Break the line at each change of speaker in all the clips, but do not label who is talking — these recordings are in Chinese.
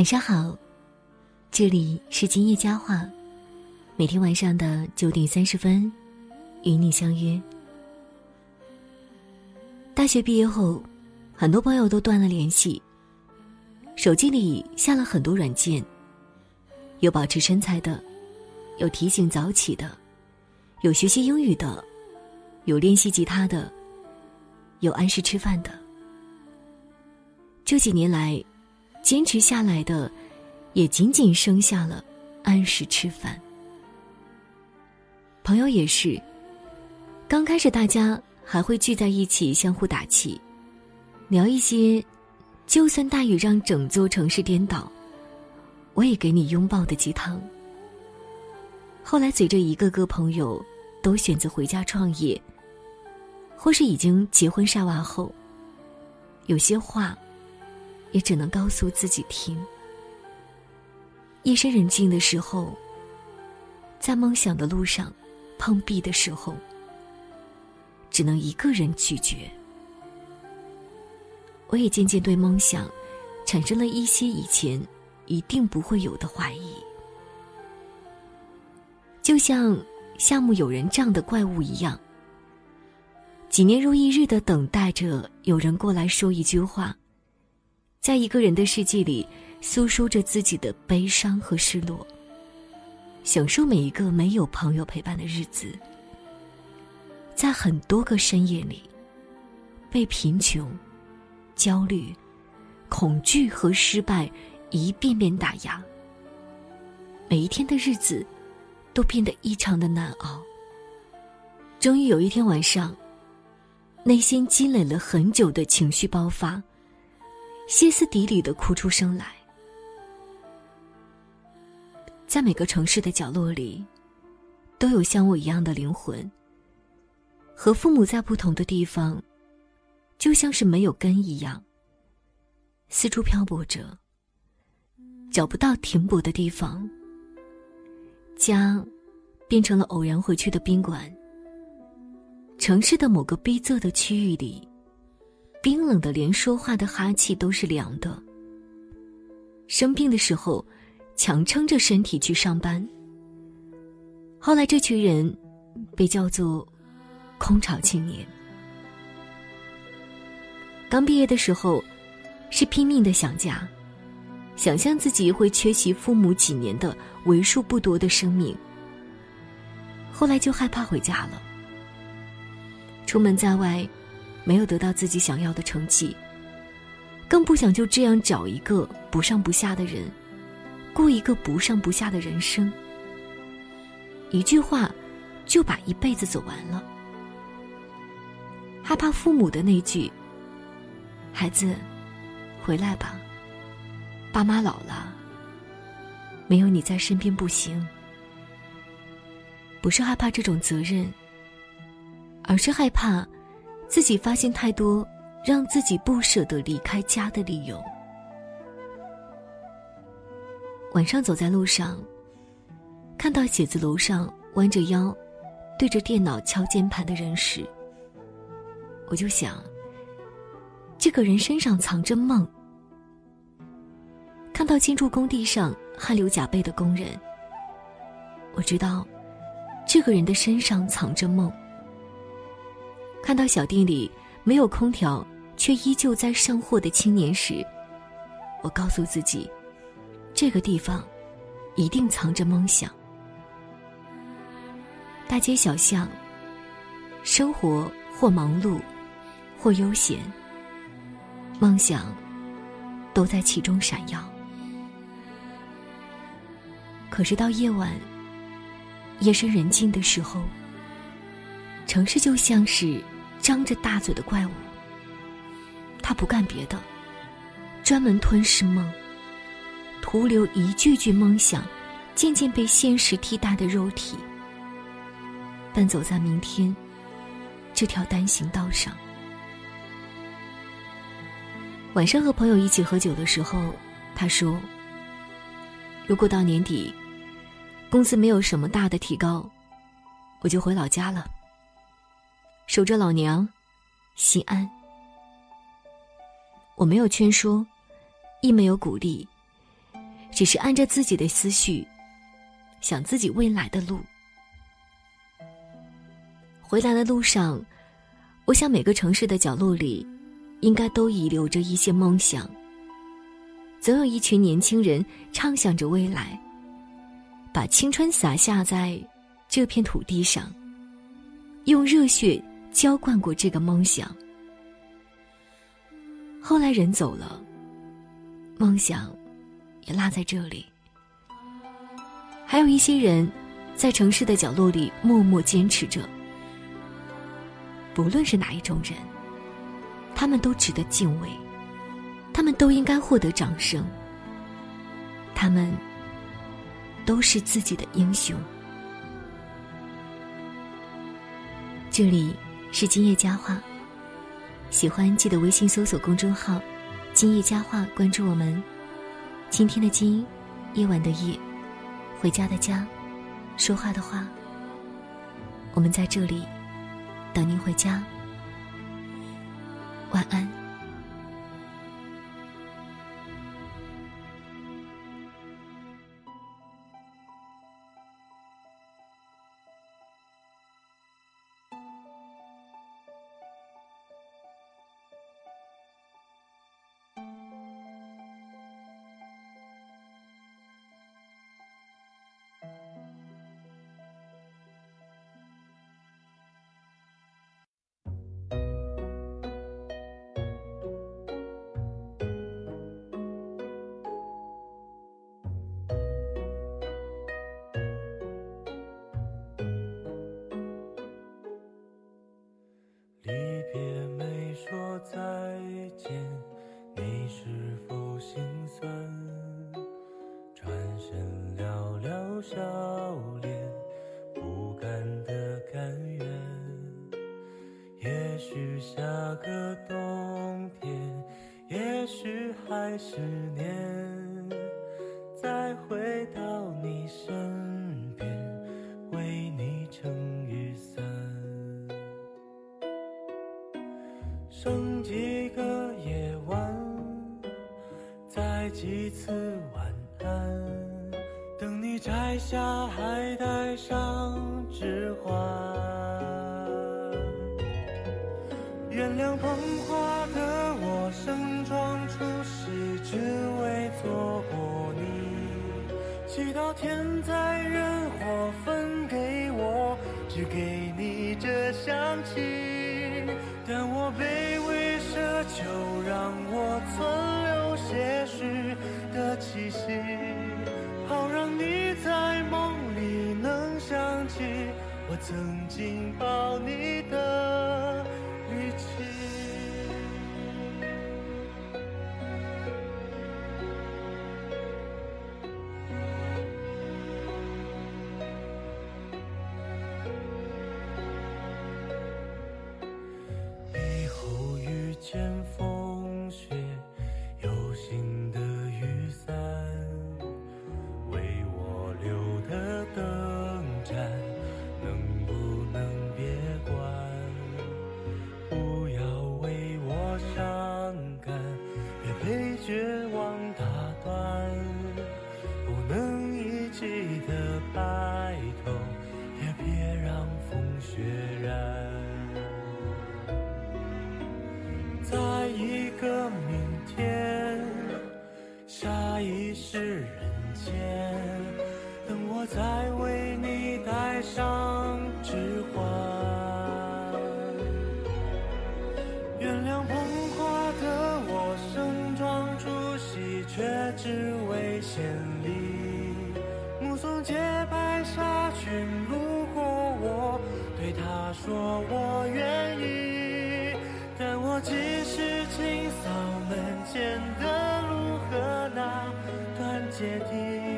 晚上好，这里是今夜佳话，每天晚上的九点三十分，与你相约。大学毕业后，很多朋友都断了联系，手机里下了很多软件，有保持身材的，有提醒早起的，有学习英语的，有练习吉他的，有按时吃饭的。这几年来。坚持下来的，也仅仅剩下了按时吃饭。朋友也是，刚开始大家还会聚在一起相互打气，聊一些“就算大雨让整座城市颠倒，我也给你拥抱”的鸡汤。后来随着一个个朋友都选择回家创业，或是已经结婚晒娃后，有些话。也只能告诉自己听。夜深人静的时候，在梦想的路上碰壁的时候，只能一个人拒绝。我也渐渐对梦想产生了一些以前一定不会有的怀疑，就像夏目友人这样的怪物一样，几年如一日的等待着有人过来说一句话。在一个人的世界里，诉说着自己的悲伤和失落，享受每一个没有朋友陪伴的日子。在很多个深夜里，被贫穷、焦虑、恐惧和失败一遍遍打压，每一天的日子都变得异常的难熬。终于有一天晚上，内心积累了很久的情绪爆发。歇斯底里的哭出声来，在每个城市的角落里，都有像我一样的灵魂。和父母在不同的地方，就像是没有根一样，四处漂泊着，找不到停泊的地方。家，变成了偶然回去的宾馆。城市的某个逼仄的区域里。冰冷的，连说话的哈气都是凉的。生病的时候，强撑着身体去上班。后来，这群人被叫做“空巢青年”。刚毕业的时候，是拼命的想家，想象自己会缺席父母几年的为数不多的生命。后来就害怕回家了。出门在外。没有得到自己想要的成绩，更不想就这样找一个不上不下的人，过一个不上不下的人生。一句话，就把一辈子走完了。害怕父母的那句“孩子，回来吧，爸妈老了，没有你在身边不行。”不是害怕这种责任，而是害怕。自己发现太多让自己不舍得离开家的理由。晚上走在路上，看到写字楼上弯着腰，对着电脑敲键盘的人时，我就想，这个人身上藏着梦。看到建筑工地上汗流浃背的工人，我知道，这个人的身上藏着梦。看到小店里没有空调，却依旧在上货的青年时，我告诉自己，这个地方一定藏着梦想。大街小巷，生活或忙碌，或悠闲，梦想都在其中闪耀。可是到夜晚，夜深人静的时候。城市就像是张着大嘴的怪物，他不干别的，专门吞噬梦，徒留一句句梦想，渐渐被现实替代的肉体，奔走在明天这条单行道上。晚上和朋友一起喝酒的时候，他说：“如果到年底，工资没有什么大的提高，我就回老家了。”守着老娘，心安。我没有劝说，亦没有鼓励，只是按着自己的思绪，想自己未来的路。回来的路上，我想每个城市的角落里，应该都遗留着一些梦想。总有一群年轻人畅想着未来，把青春洒下在这片土地上，用热血浇灌过这个梦想。后来人走了，梦想也落在这里。还有一些人，在城市的角落里默默坚持着。不论是哪一种人，他们都值得敬畏，他们都应该获得掌声。他们都是自己的英雄。这里是今夜佳话。喜欢记得微信搜索公众号“今夜佳话”，关注我们。今天的今，夜晚的夜，回家的家，说话的话。我们在这里等您回家。晚安。
笑脸，不甘的甘愿，也许下个冬天，也许还是年，再回到你身边，为你撑雨伞。剩几个夜晚，再几次晚安。摘下，还带上指环。原谅捧花的我，盛装出席，只为错过你。祈祷天灾人祸分给我，只给你这香气。但我卑微奢求，让我存曾经抱你的力气。以后遇见被绝望打断。不能一起的白头，也别让风雪染。在一个明天，下一世人间，等我再为你戴上说我愿意。但我只是清扫门前的路和那段阶梯。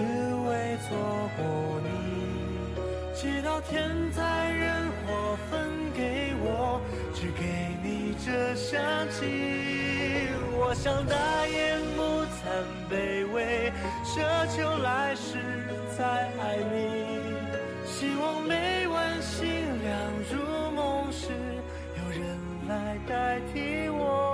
只为错过你。祈祷天灾人祸分给我，只给你这香气。我想大言不惭卑微，奢求来世再爱你。希望每晚星亮入梦时，有人来代替我。